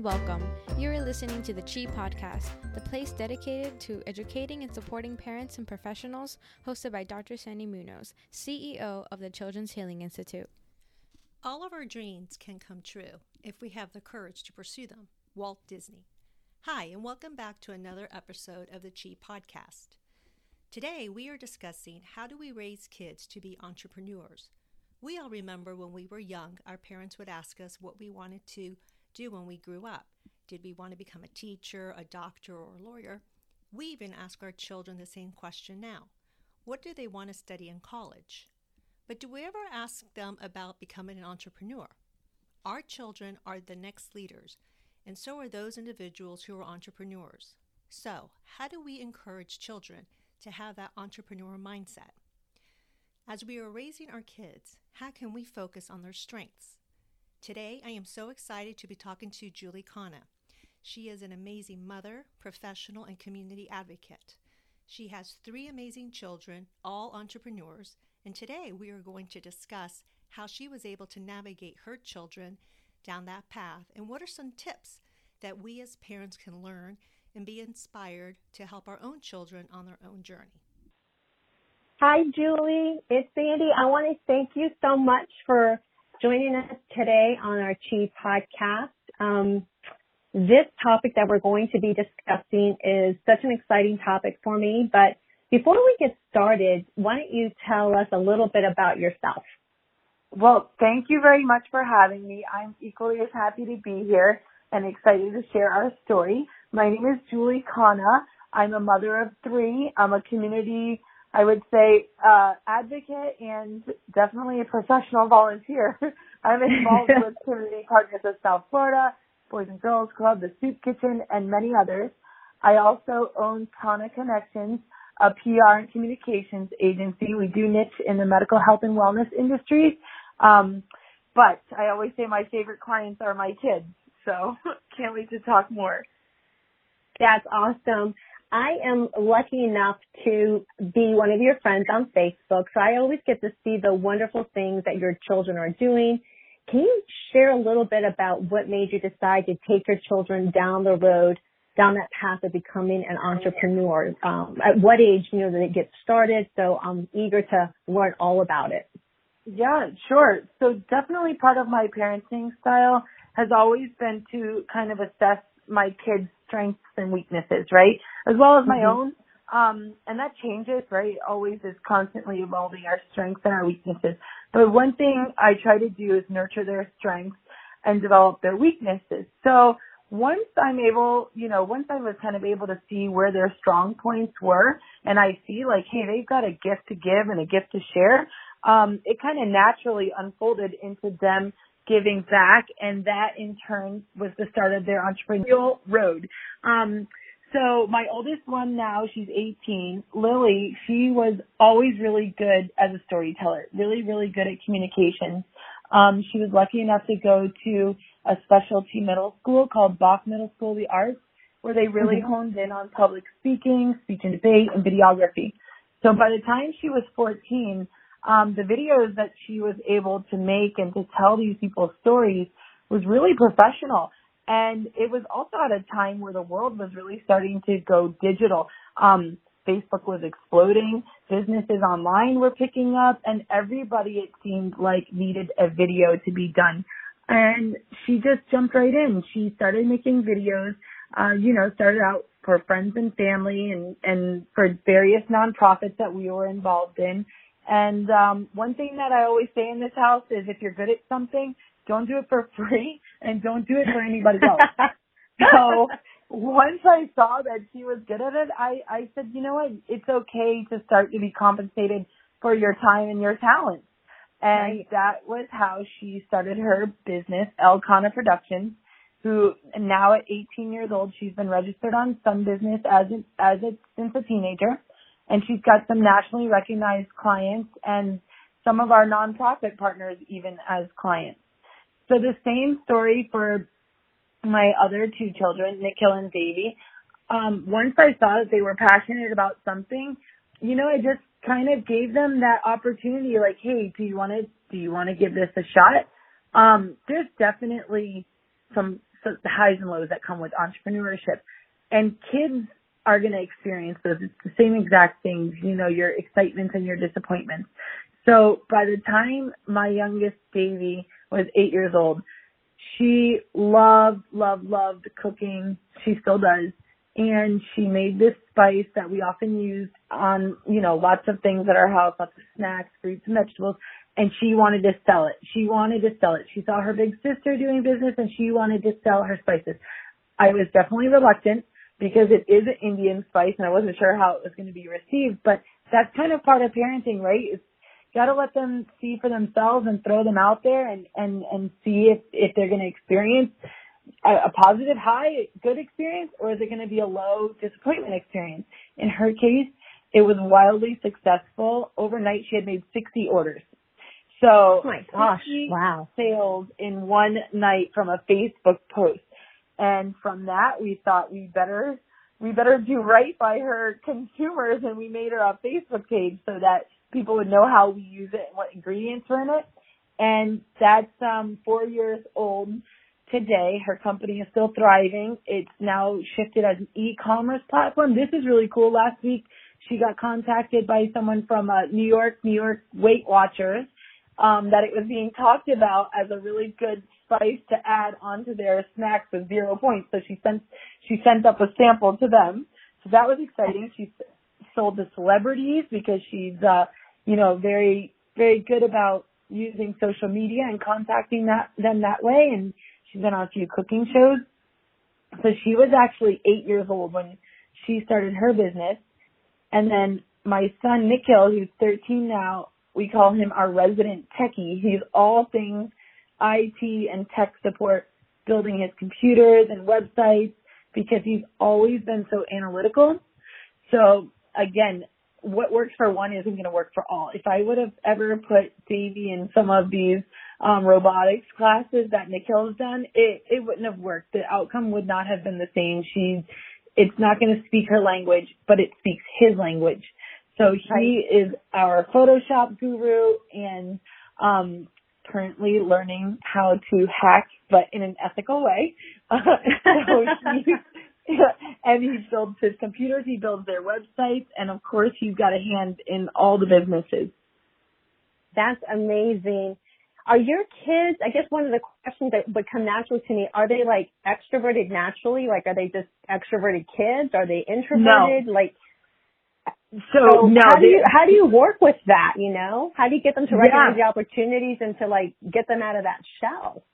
and welcome. You are listening to the Chi Podcast, the place dedicated to educating and supporting parents and professionals, hosted by Dr. Sandy Munoz, CEO of the Children's Healing Institute. All of our dreams can come true if we have the courage to pursue them. Walt Disney. Hi, and welcome back to another episode of the Chi Podcast. Today, we are discussing how do we raise kids to be entrepreneurs. We all remember when we were young, our parents would ask us what we wanted to do when we grew up. Did we want to become a teacher, a doctor, or a lawyer? We even ask our children the same question now. What do they want to study in college? But do we ever ask them about becoming an entrepreneur? Our children are the next leaders, and so are those individuals who are entrepreneurs. So, how do we encourage children to have that entrepreneur mindset? As we are raising our kids, how can we focus on their strengths? Today, I am so excited to be talking to Julie Khanna. She is an amazing mother, professional, and community advocate. She has three amazing children, all entrepreneurs, and today we are going to discuss how she was able to navigate her children down that path and what are some tips that we as parents can learn and be inspired to help our own children on their own journey. Hi, Julie. It's Sandy. I want to thank you so much for joining us today on our Chi podcast. Um, this topic that we're going to be discussing is such an exciting topic for me, but before we get started, why don't you tell us a little bit about yourself? Well, thank you very much for having me. I'm equally as happy to be here and excited to share our story. My name is Julie Khanna. I'm a mother of three. I'm a community I would say uh, advocate and definitely a professional volunteer. I'm involved with Community Partners of South Florida, Boys and Girls Club, the Soup Kitchen, and many others. I also own Khanna Connections, a PR and communications agency. We do niche in the medical health and wellness industries. Um, but I always say my favorite clients are my kids. So can't wait to talk more. That's awesome. I am lucky enough to be one of your friends on Facebook, so I always get to see the wonderful things that your children are doing. Can you share a little bit about what made you decide to take your children down the road, down that path of becoming an entrepreneur? Um, at what age, you know, did it get started? So I'm eager to learn all about it. Yeah, sure. So definitely part of my parenting style has always been to kind of assess my kids' strengths and weaknesses, right? As well as my mm-hmm. own. Um, and that changes, right? Always is constantly evolving our strengths and our weaknesses. But one thing I try to do is nurture their strengths and develop their weaknesses. So once I'm able, you know, once I was kind of able to see where their strong points were and I see like, hey, they've got a gift to give and a gift to share, um, it kind of naturally unfolded into them giving back and that in turn was the start of their entrepreneurial road. Um, so my oldest one now, she's 18, Lily, she was always really good as a storyteller, really, really good at communications. Um, she was lucky enough to go to a specialty middle school called Bak Middle School of the Arts, where they really mm-hmm. honed in on public speaking, speech and debate, and videography. So by the time she was 14, um, the videos that she was able to make and to tell these people stories was really professional. And it was also at a time where the world was really starting to go digital. Um, Facebook was exploding, businesses online were picking up, and everybody it seemed like needed a video to be done. And she just jumped right in. She started making videos, uh, you know, started out for friends and family and, and for various nonprofits that we were involved in. And um, one thing that I always say in this house is if you're good at something, don't do it for free and don't do it for anybody else. so once I saw that she was good at it, I, I said, you know what, it's okay to start to be compensated for your time and your talent. And right. that was how she started her business, L Khanna Productions, who now at 18 years old, she's been registered on some business as a, as a, since a teenager and she's got some nationally recognized clients and some of our nonprofit partners even as clients. So the same story for my other two children, Nikhil and Devi. Um, once I saw that they were passionate about something, you know, I just kind of gave them that opportunity like, hey, do you want to, do you want to give this a shot? Um, there's definitely some the highs and lows that come with entrepreneurship. And kids are going to experience those. It's the same exact things, you know, your excitements and your disappointments. So by the time my youngest Devi was eight years old, she loved, loved, loved cooking. She still does. And she made this spice that we often used on, you know, lots of things at our house, lots of snacks, fruits and vegetables. And she wanted to sell it. She wanted to sell it. She saw her big sister doing business and she wanted to sell her spices. I was definitely reluctant because it is an Indian spice and I wasn't sure how it was going to be received, but that's kind of part of parenting, right? It's got to let them see for themselves and throw them out there and, and, and see if, if they're going to experience a, a positive high, good experience or is it going to be a low disappointment experience? In her case, it was wildly successful. Overnight, she had made 60 orders. So, oh my gosh, wow. sales in one night from a Facebook post. And from that, we thought we better, we better do right by her consumers and we made her a Facebook page so that people would know how we use it and what ingredients are in it. And that's, um, four years old today. Her company is still thriving. It's now shifted as an e-commerce platform. This is really cool. Last week, she got contacted by someone from uh, New York, New York Weight Watchers, um, that it was being talked about as a really good spice to add onto their snacks with zero points. So she sent she sent up a sample to them. So that was exciting. She sold to celebrities because she's uh, you know very very good about using social media and contacting that them that way. And she's been on a few cooking shows. So she was actually eight years old when she started her business. And then my son Nikhil, who's 13 now, we call him our resident techie. He's all things IT and tech support, building his computers and websites because he's always been so analytical. So again, what works for one isn't going to work for all. If I would have ever put Devi in some of these um, robotics classes that Nikhil's done, it it wouldn't have worked. The outcome would not have been the same. She's it's not going to speak her language, but it speaks his language. So he right. is our Photoshop guru and um, currently learning how to hack, but in an ethical way. so he, and he builds his computers, he builds their websites, and of course he's got a hand in all the businesses. That's amazing. Are your kids, I guess one of the questions that would come naturally to me, are they like extroverted naturally? Like are they just extroverted kids? Are they introverted? No. Like so, so no, how do you how do you work with that? You know, how do you get them to recognize yeah. the opportunities and to like get them out of that shell?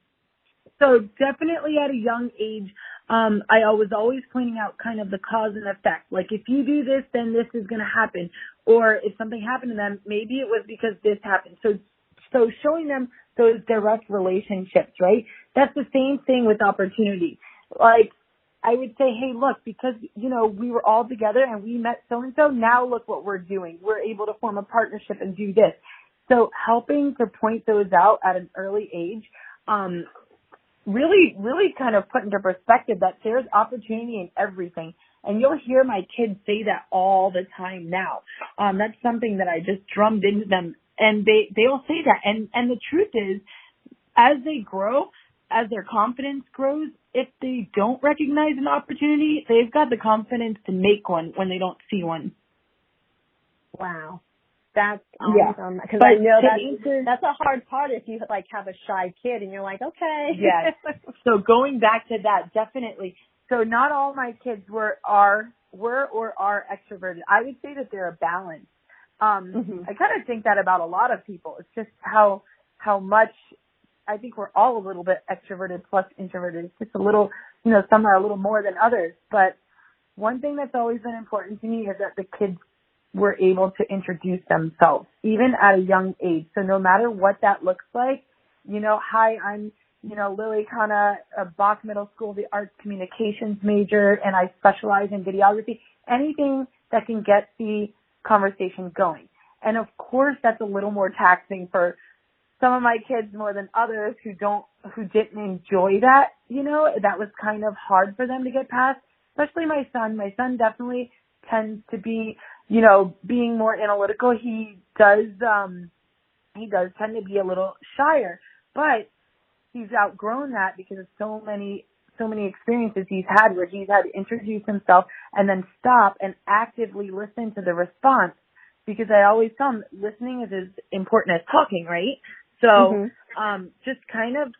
So definitely at a young age, um, I was always pointing out kind of the cause and effect. Like if you do this, then this is going to happen. Or if something happened to them, maybe it was because this happened. So, so showing them those direct relationships, right? That's the same thing with opportunity. Like I would say, hey, look, because, you know, we were all together and we met so and so, now look what we're doing. We're able to form a partnership and do this. So helping to point those out at an early age, um, really, really kind of put into perspective that there's opportunity in everything. And you'll hear my kids say that all the time now. Um, that's something that I just drummed into them and they, they'll say that. And, and the truth is, as they grow, as their confidence grows, if they don't recognize an opportunity, they've got the confidence to make one when they don't see one. Wow. That's awesome. Because I know that that's a hard part if you like have a shy kid and you're like, okay. yes. So going back to that, definitely. So not all my kids were are were or are extroverted. I would say that they're a balance. Um, mm-hmm. I kind of think that about a lot of people. It's just how how much I think we're all a little bit extroverted plus introverted. It's just a little, you know, some are a little more than others. But one thing that's always been important to me is that the kids were able to introduce themselves, even at a young age. So no matter what that looks like, you know, hi, I'm, you know, Lily Khanna, a Bak Middle School, the arts communications major, and I specialize in videography. Anything that can get the conversation going. And of course, that's a little more taxing for some of my kids more than others who don't who didn't enjoy that you know that was kind of hard for them to get past especially my son my son definitely tends to be you know being more analytical he does um he does tend to be a little shyer but he's outgrown that because of so many so many experiences he's had where he's had to introduce himself and then stop and actively listen to the response because I always tell him listening is as important as talking, right? So, mm-hmm. um, just kind of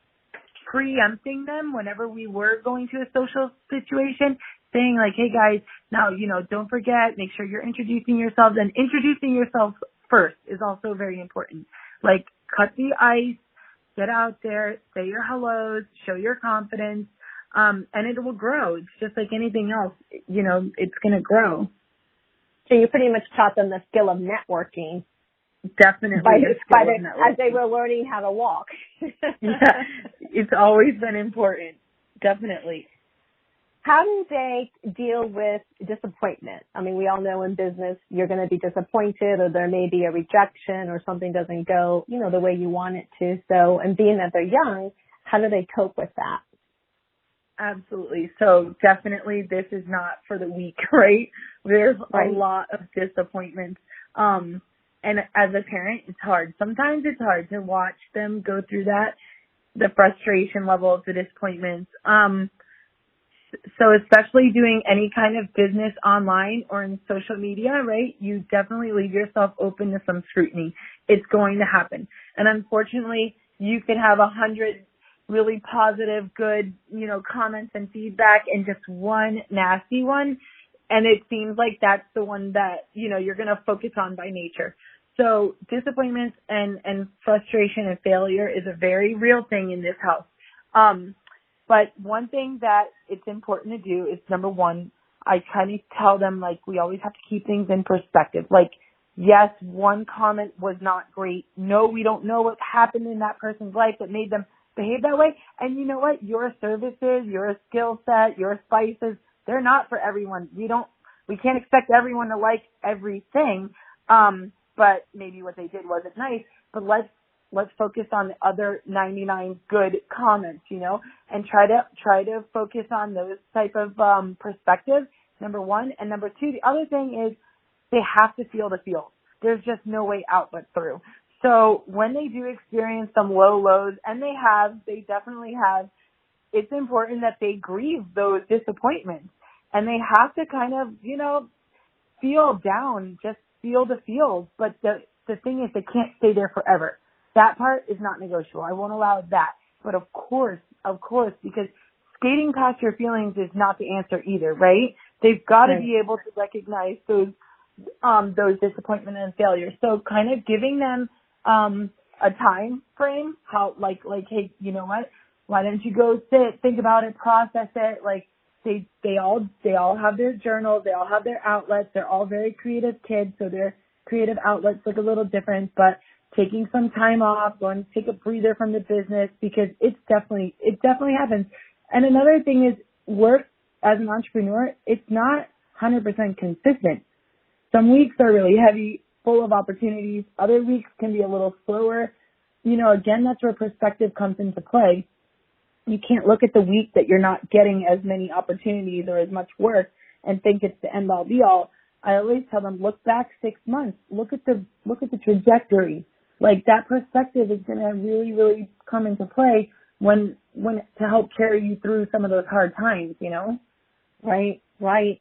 preempting them whenever we were going to a social situation, saying like, hey guys, now, you know, don't forget, make sure you're introducing yourselves and introducing yourself first is also very important. Like, cut the ice, get out there, say your hellos, show your confidence, um, and it will grow. It's just like anything else, you know, it's gonna grow. So you pretty much taught them the skill of networking. Definitely. By the, by the, as they were learning how to walk. yeah. It's always been important. Definitely. How do they deal with disappointment? I mean, we all know in business you're going to be disappointed or there may be a rejection or something doesn't go, you know, the way you want it to. So, and being that they're young, how do they cope with that? Absolutely. So definitely this is not for the weak, right? There's right. a lot of disappointments. Um, and as a parent, it's hard. Sometimes it's hard to watch them go through that, the frustration level, of the disappointments. Um, so especially doing any kind of business online or in social media, right? You definitely leave yourself open to some scrutiny. It's going to happen. And unfortunately, you could have a hundred really positive, good, you know, comments and feedback and just one nasty one. And it seems like that's the one that, you know, you're going to focus on by nature. So disappointments and, and frustration and failure is a very real thing in this house. Um, but one thing that it's important to do is number one, I kind of tell them like we always have to keep things in perspective. Like, yes, one comment was not great. No, we don't know what happened in that person's life that made them behave that way. And you know what? Your services, your skill set, your spices, they're not for everyone. We don't, we can't expect everyone to like everything. Um, but maybe what they did wasn't nice. But let's let's focus on the other 99 good comments, you know, and try to try to focus on those type of um, perspectives. Number one, and number two, the other thing is they have to feel the feels. There's just no way out but through. So when they do experience some low lows, and they have, they definitely have, it's important that they grieve those disappointments. And they have to kind of, you know, feel down, just feel the feels. But the, the thing is they can't stay there forever. That part is not negotiable. I won't allow that. But of course, of course, because skating past your feelings is not the answer either, right? They've got to right. be able to recognize those um those disappointment and failures. So kind of giving them um, a time frame, how like like hey, you know what? Why don't you go sit, think about it, process it? Like they they all they all have their journals, they all have their outlets. They're all very creative kids, so their creative outlets look a little different. But taking some time off, going to take a breather from the business because it's definitely it definitely happens. And another thing is work as an entrepreneur, it's not 100% consistent. Some weeks are really heavy full of opportunities. Other weeks can be a little slower. You know, again, that's where perspective comes into play. You can't look at the week that you're not getting as many opportunities or as much work and think it's the end all be all. I always tell them, look back six months, look at the, look at the trajectory. Like that perspective is going to really, really come into play when, when to help carry you through some of those hard times, you know? Right, right.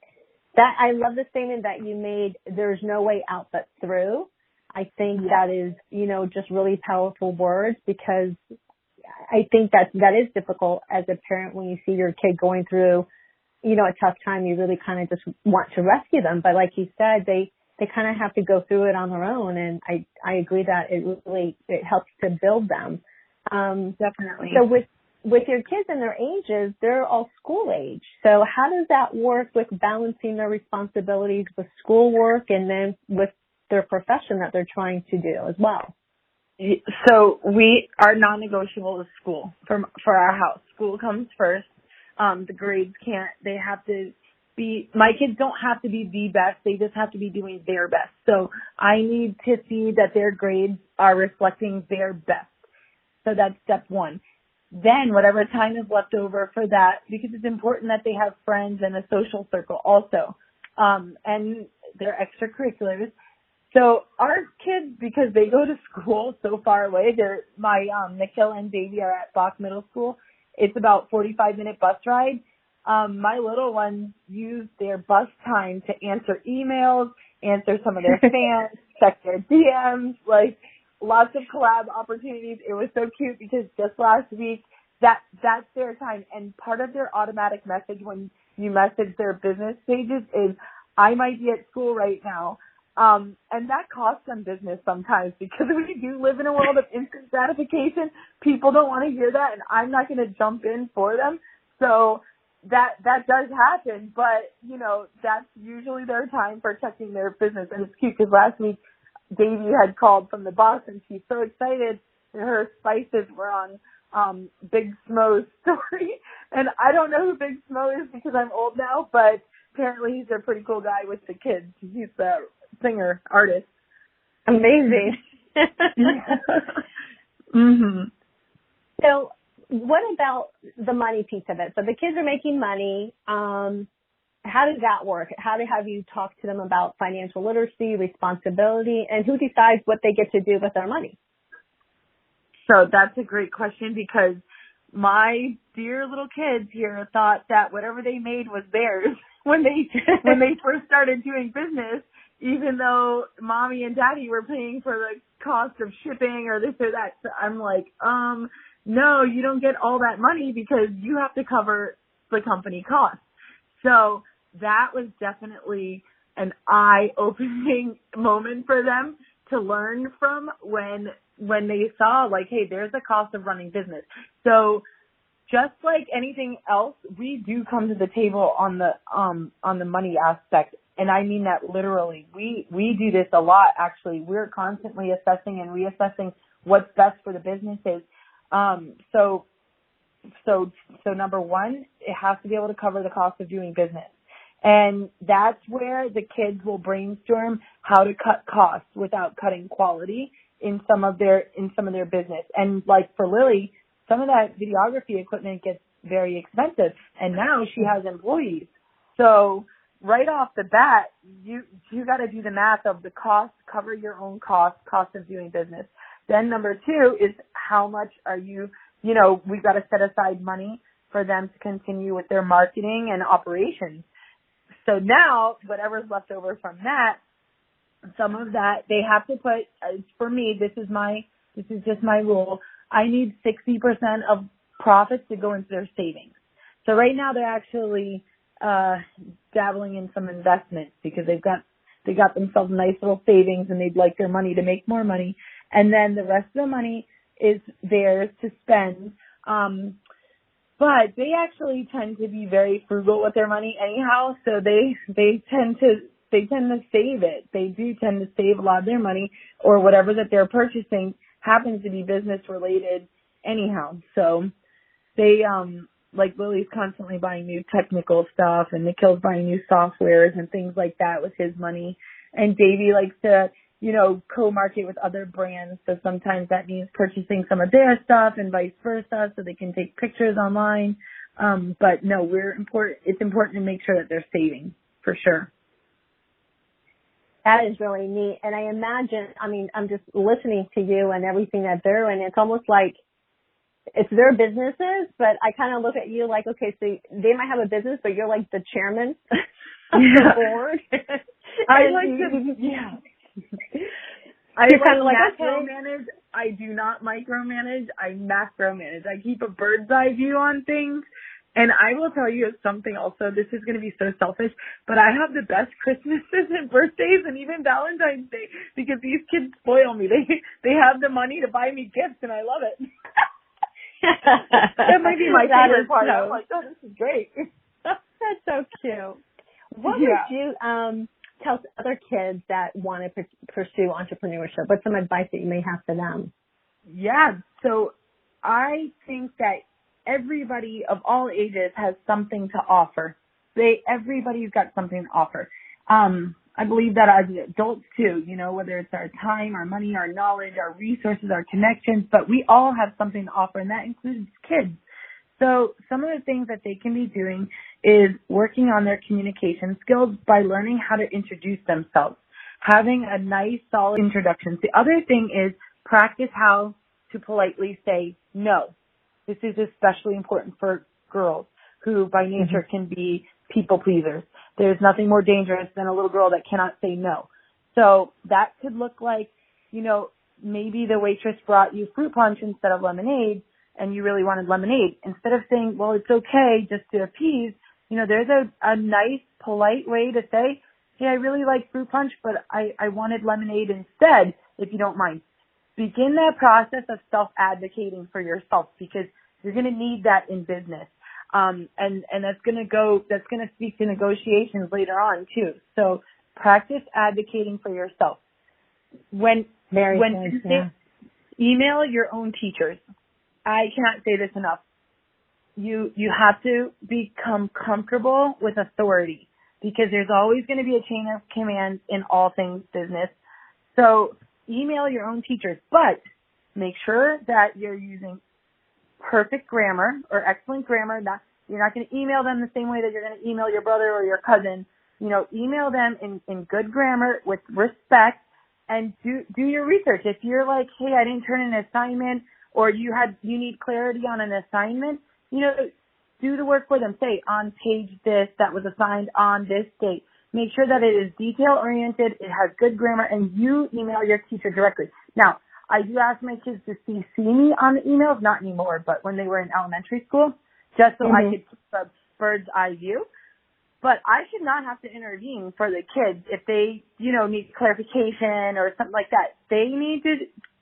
That I love the statement that you made. There's no way out but through. I think that is, you know, just really powerful words because I think that that is difficult as a parent when you see your kid going through, you know, a tough time. You really kind of just want to rescue them, but like you said, they they kind of have to go through it on their own. And I I agree that it really it helps to build them. Um, Definitely. So with with your kids and their ages, they're all school age. So how does that work with balancing their responsibilities with schoolwork and then with their profession that they're trying to do as well? So we are non-negotiable is school for for our house. School comes first. Um, the grades can't. They have to be. My kids don't have to be the best. They just have to be doing their best. So I need to see that their grades are reflecting their best. So that's step one then whatever time is left over for that, because it's important that they have friends and a social circle also, um, and their extracurriculars. So our kids, because they go to school so far away, they're my um, Nikhil and Devi are at Bak Middle School. it's about 45 minute bus ride. Um, my little ones use their bus time to answer emails, answer some of their fans, check their DMs, like lots of collab opportunities. It was so cute because just last week that that's their time and part of their automatic message when you message their business pages is I might be at school right now. Um, and that costs them business sometimes because we do live in a world of instant gratification. People don't want to hear that and I'm not going to jump in for them. So that, that does happen, but you know, that's usually their time for checking their business. And it's cute because last week Devi had called from the bus and she's so excited her spices were on um Big Smo's story. And I don't know who Big Smo is because I'm old now, but apparently he's a pretty cool guy with the kids. He's a singer, artist. Amazing. mhm. So what about the money piece of it? So the kids are making money. Um, how does that work? How do have you talk to them about financial literacy, responsibility, and who decides what they get to do with their money? So that's a great question because my dear little kids here thought that whatever they made was theirs when they when they first started doing business, even though mommy and daddy were paying for the cost of shipping or this or that. So I'm like, um, no, you don't get all that money because you have to cover the company costs. So that was definitely an eye opening moment for them to learn from when when they saw like, hey, there's a cost of running business. So just like anything else, we do come to the table on the um on the money aspect. And I mean that literally. We we do this a lot actually. We're constantly assessing and reassessing what's best for the businesses. Um so so so number one, it has to be able to cover the cost of doing business. And that's where the kids will brainstorm how to cut costs without cutting quality in some of their in some of their business. And like for Lily, some of that videography equipment gets very expensive and now she has employees. So right off the bat, you you got to do the math of the cost, cover your own cost, cost of doing business. Then number 2 is how much are you, you know, we've got to set aside money for them to continue with their marketing and operations. So now whatever's left over from that some of that they have to put for me this is my this is just my rule i need 60% of profits to go into their savings so right now they're actually uh dabbling in some investments because they've got they got themselves nice little savings and they'd like their money to make more money and then the rest of the money is theirs to spend um but they actually tend to be very frugal with their money anyhow so they they tend to they tend to save it. They do tend to save a lot of their money or whatever that they're purchasing happens to be business related anyhow. So they, um, like Lily's constantly buying new technical stuff and Nikhil's buying new softwares and things like that with his money. And Devi likes to, you know, co-market with other brands. So sometimes that means purchasing some of their stuff and vice versa so they can take pictures online. Um, but no, we're important, it's important to make sure that they're saving for sure. That is really neat. And I imagine, I mean, I'm just listening to you and everything that they're doing. It's almost like it's their businesses, but I kind of look at you like, okay, so they might have a business, but you're like the chairman of the board. I like to, yeah. I You're like kinda like, macromanage. I do not micromanage. I macromanage. I keep a bird's eye view on things and I will tell you something also, this is going to be so selfish, but I have the best Christmases and birthdays and even Valentine's Day because these kids spoil me. They, they have the money to buy me gifts and I love it. that might be my That favorite part. I'm like, oh, this is great. That's so cute. What Yeah. would you um, tell other kids that want to pursue entrepreneurship? What's some advice that you may have for them? Yeah. So I think that everybody of all ages has something to offer. They, everybody's got something to offer. Um, I believe that as adults too, you know, whether it's our time, our money, our knowledge, our resources, our connections, but we all have something to offer and that includes kids. So some of the things that they can be doing is working on their communication skills by learning how to introduce themselves, having a nice solid introduction. The other thing is practice how to politely say no. this is especially important for girls who by nature mm-hmm. can be people pleasers. There's nothing more dangerous than a little girl that cannot say no. So that could look like, you know, maybe the waitress brought you fruit punch instead of lemonade and you really wanted lemonade. Instead of saying, well, it's okay just to appease, you know, there's a, a nice, polite way to say, hey, I really like fruit punch, but I, I wanted lemonade instead, if you don't mind. Begin that process of self-advocating for yourself because you're going to need that in business. Um, and, and that's going to go, that's going to speak to negotiations later on too. So practice advocating for yourself. When, Very when good, yeah. email your own teachers, I cannot say this enough. You, you have to become comfortable with authority because there's always going to be a chain of command in all things business. So email your own teachers, but make sure that you're using perfect grammar or excellent grammar. Not, you're not going to email them the same way that you're going to email your brother or your cousin. You know, email them in, in good grammar with respect and do, do your research. If you're like, hey, I didn't turn in an assignment or you had, you need clarity on an assignment, you know, do the work for them. Say on page this that was assigned on this date. Make sure that it is detail oriented, it has good grammar, and you email your teacher directly. Now, I do ask my kids to CC me on the emails, not anymore, but when they were in elementary school, just so mm-hmm. I could keep a bird's eye view. But I should not have to intervene for the kids if they, you know, need clarification or something like that. They need to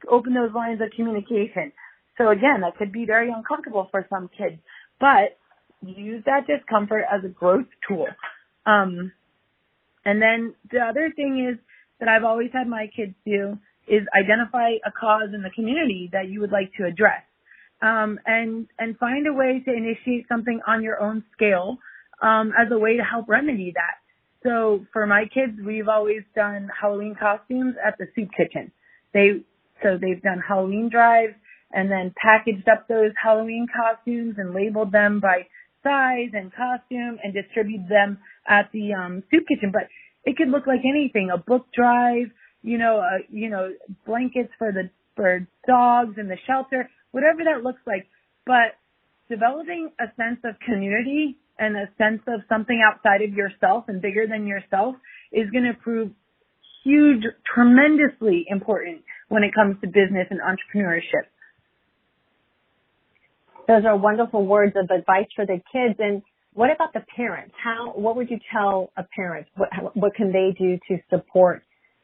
open those lines of communication. So again, that could be very uncomfortable for some kids, but use that discomfort as a growth tool. Um, and then the other thing is that I've always had my kids do is identify a cause in the community that you would like to address. Um, and, and find a way to initiate something on your own scale, um, as a way to help remedy that. So for my kids, we've always done Halloween costumes at the soup kitchen. They, so they've done Halloween drives and then packaged up those Halloween costumes and labeled them by size and costume and distributed them at the um, soup kitchen. But it could look like anything: a book drive, you know, uh, you know, blankets for the for dogs in the shelter, whatever that looks like. But developing a sense of community and a sense of something outside of yourself and bigger than yourself is going to prove huge, tremendously important when it comes to business and entrepreneurship. Those are wonderful words of advice for the kids. And what about the parents? How, what would you tell a parent? What, what can they do to support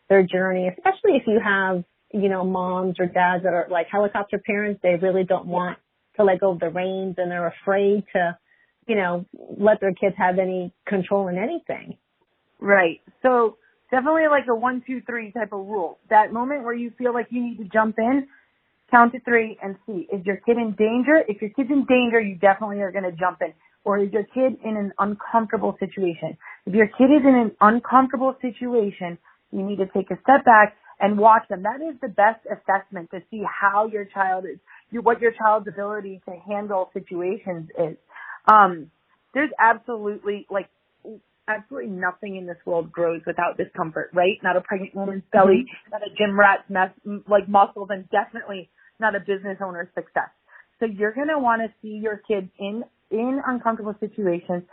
their journey, especially if you have, you know, moms or dads that are like helicopter parents. They really don't want to let go of the reins and they're afraid to, you know, let their kids have any control in anything. Right. So definitely like a one, two, three type of rule. That moment where you feel like you need to jump in, count to three and see. Is your kid in danger? If your kid's in danger, you definitely are going to jump in. Or is your kid in an uncomfortable situation? If your kid is in an uncomfortable situation, you need to take a step back and watch them. That is the best assessment to see how your child is, what your child's ability to handle situations is. Um, there's absolutely like absolutely nothing in this world grows without discomfort, right? Not a pregnant woman's belly, mm-hmm. not a gym rat's mess, like muscles, and definitely not a business owner's success. So you're going to want to see your kids in, in uncomfortable situations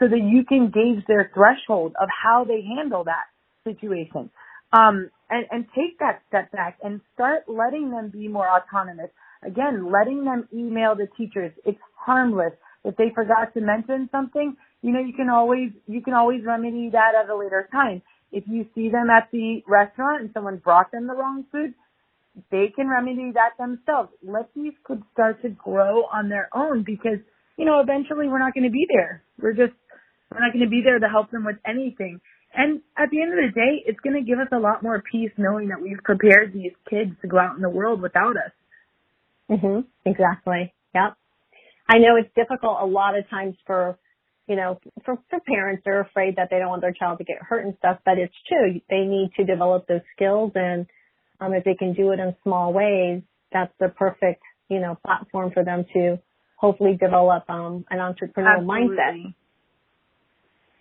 so that you can gauge their threshold of how they handle that situation. Um, and, and take that step back and start letting them be more autonomous. Again, letting them email the teachers. It's harmless. If they forgot to mention something, you know, you can always, you can always remedy that at a later time. If you see them at the restaurant and someone brought them the wrong food, they can remedy that themselves. Let these kids start to grow on their own because, you know, eventually we're not going to be there. We're just, we're not going to be there to help them with anything. And at the end of the day, it's going to give us a lot more peace knowing that we've prepared these kids to go out in the world without us. Mhm. Exactly. Yep. I know it's difficult a lot of times for, you know, for, for parents, they're afraid that they don't want their child to get hurt and stuff, but it's true. They need to develop those skills and um, if they can do it in small ways, that's the perfect, you know, platform for them to hopefully develop um, an entrepreneurial Absolutely. mindset.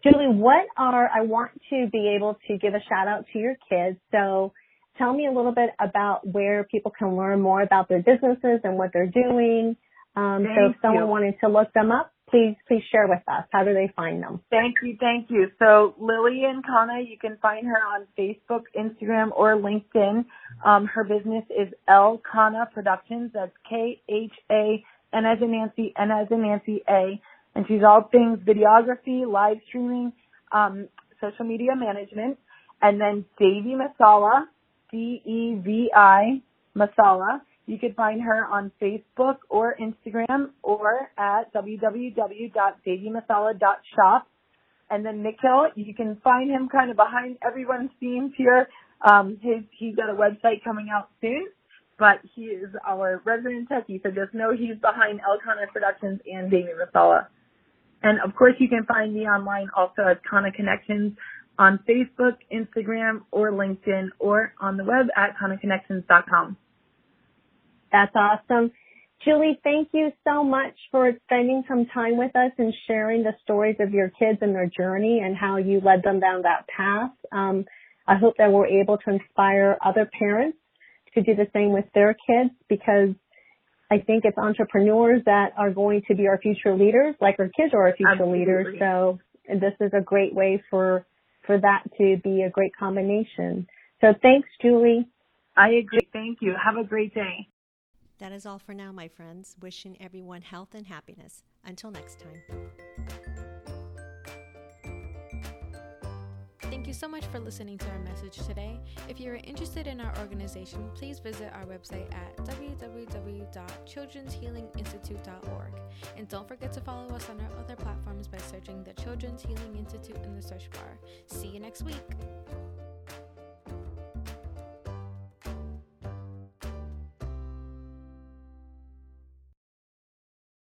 Julie, what are, I want to be able to give a shout out to your kids. So tell me a little bit about where people can learn more about their businesses and what they're doing. Um, so if someone you. wanted to look them up, please please share with us. How do they find them? Thank you, thank you. So Lillian Khanna, you can find her on Facebook, Instagram, or LinkedIn. Um, her business is L Khanna Productions. That's K H A N as in Nancy, N as in Nancy A. And she's all things videography, live streaming, um, social media management. And then Devi Masala, D-E-V-I Masala. You can find her on Facebook or Instagram or at www.devimasala.shop. And then Nikhil, you can find him kind of behind everyone's scenes here. Um, his, he's got a website coming out soon, but he is our resident techie, so just know he's behind L Khanna Productions and Devi Masala. And of course, you can find me online also at Khanna Connections on Facebook, Instagram, or LinkedIn, or on the web at KhannaConnections.com. That's awesome. Julie, thank you so much for spending some time with us and sharing the stories of your kids and their journey and how you led them down that path. Um, I hope that we're able to inspire other parents to do the same with their kids because I think it's entrepreneurs that are going to be our future leaders, like our kids are our future Absolutely. leaders. So this is a great way for for that to be a great combination. So thanks, Julie. I agree. Thank you. Have a great day. That is all for now, my friends. Wishing everyone health and happiness. Until next time. Thank you so much for listening to our message today. If you are interested in our organization, please visit our website at www.children'shealinginstitute.org. And don't forget to follow us on our other platforms by searching the Children's Healing Institute in the search bar. See you next week.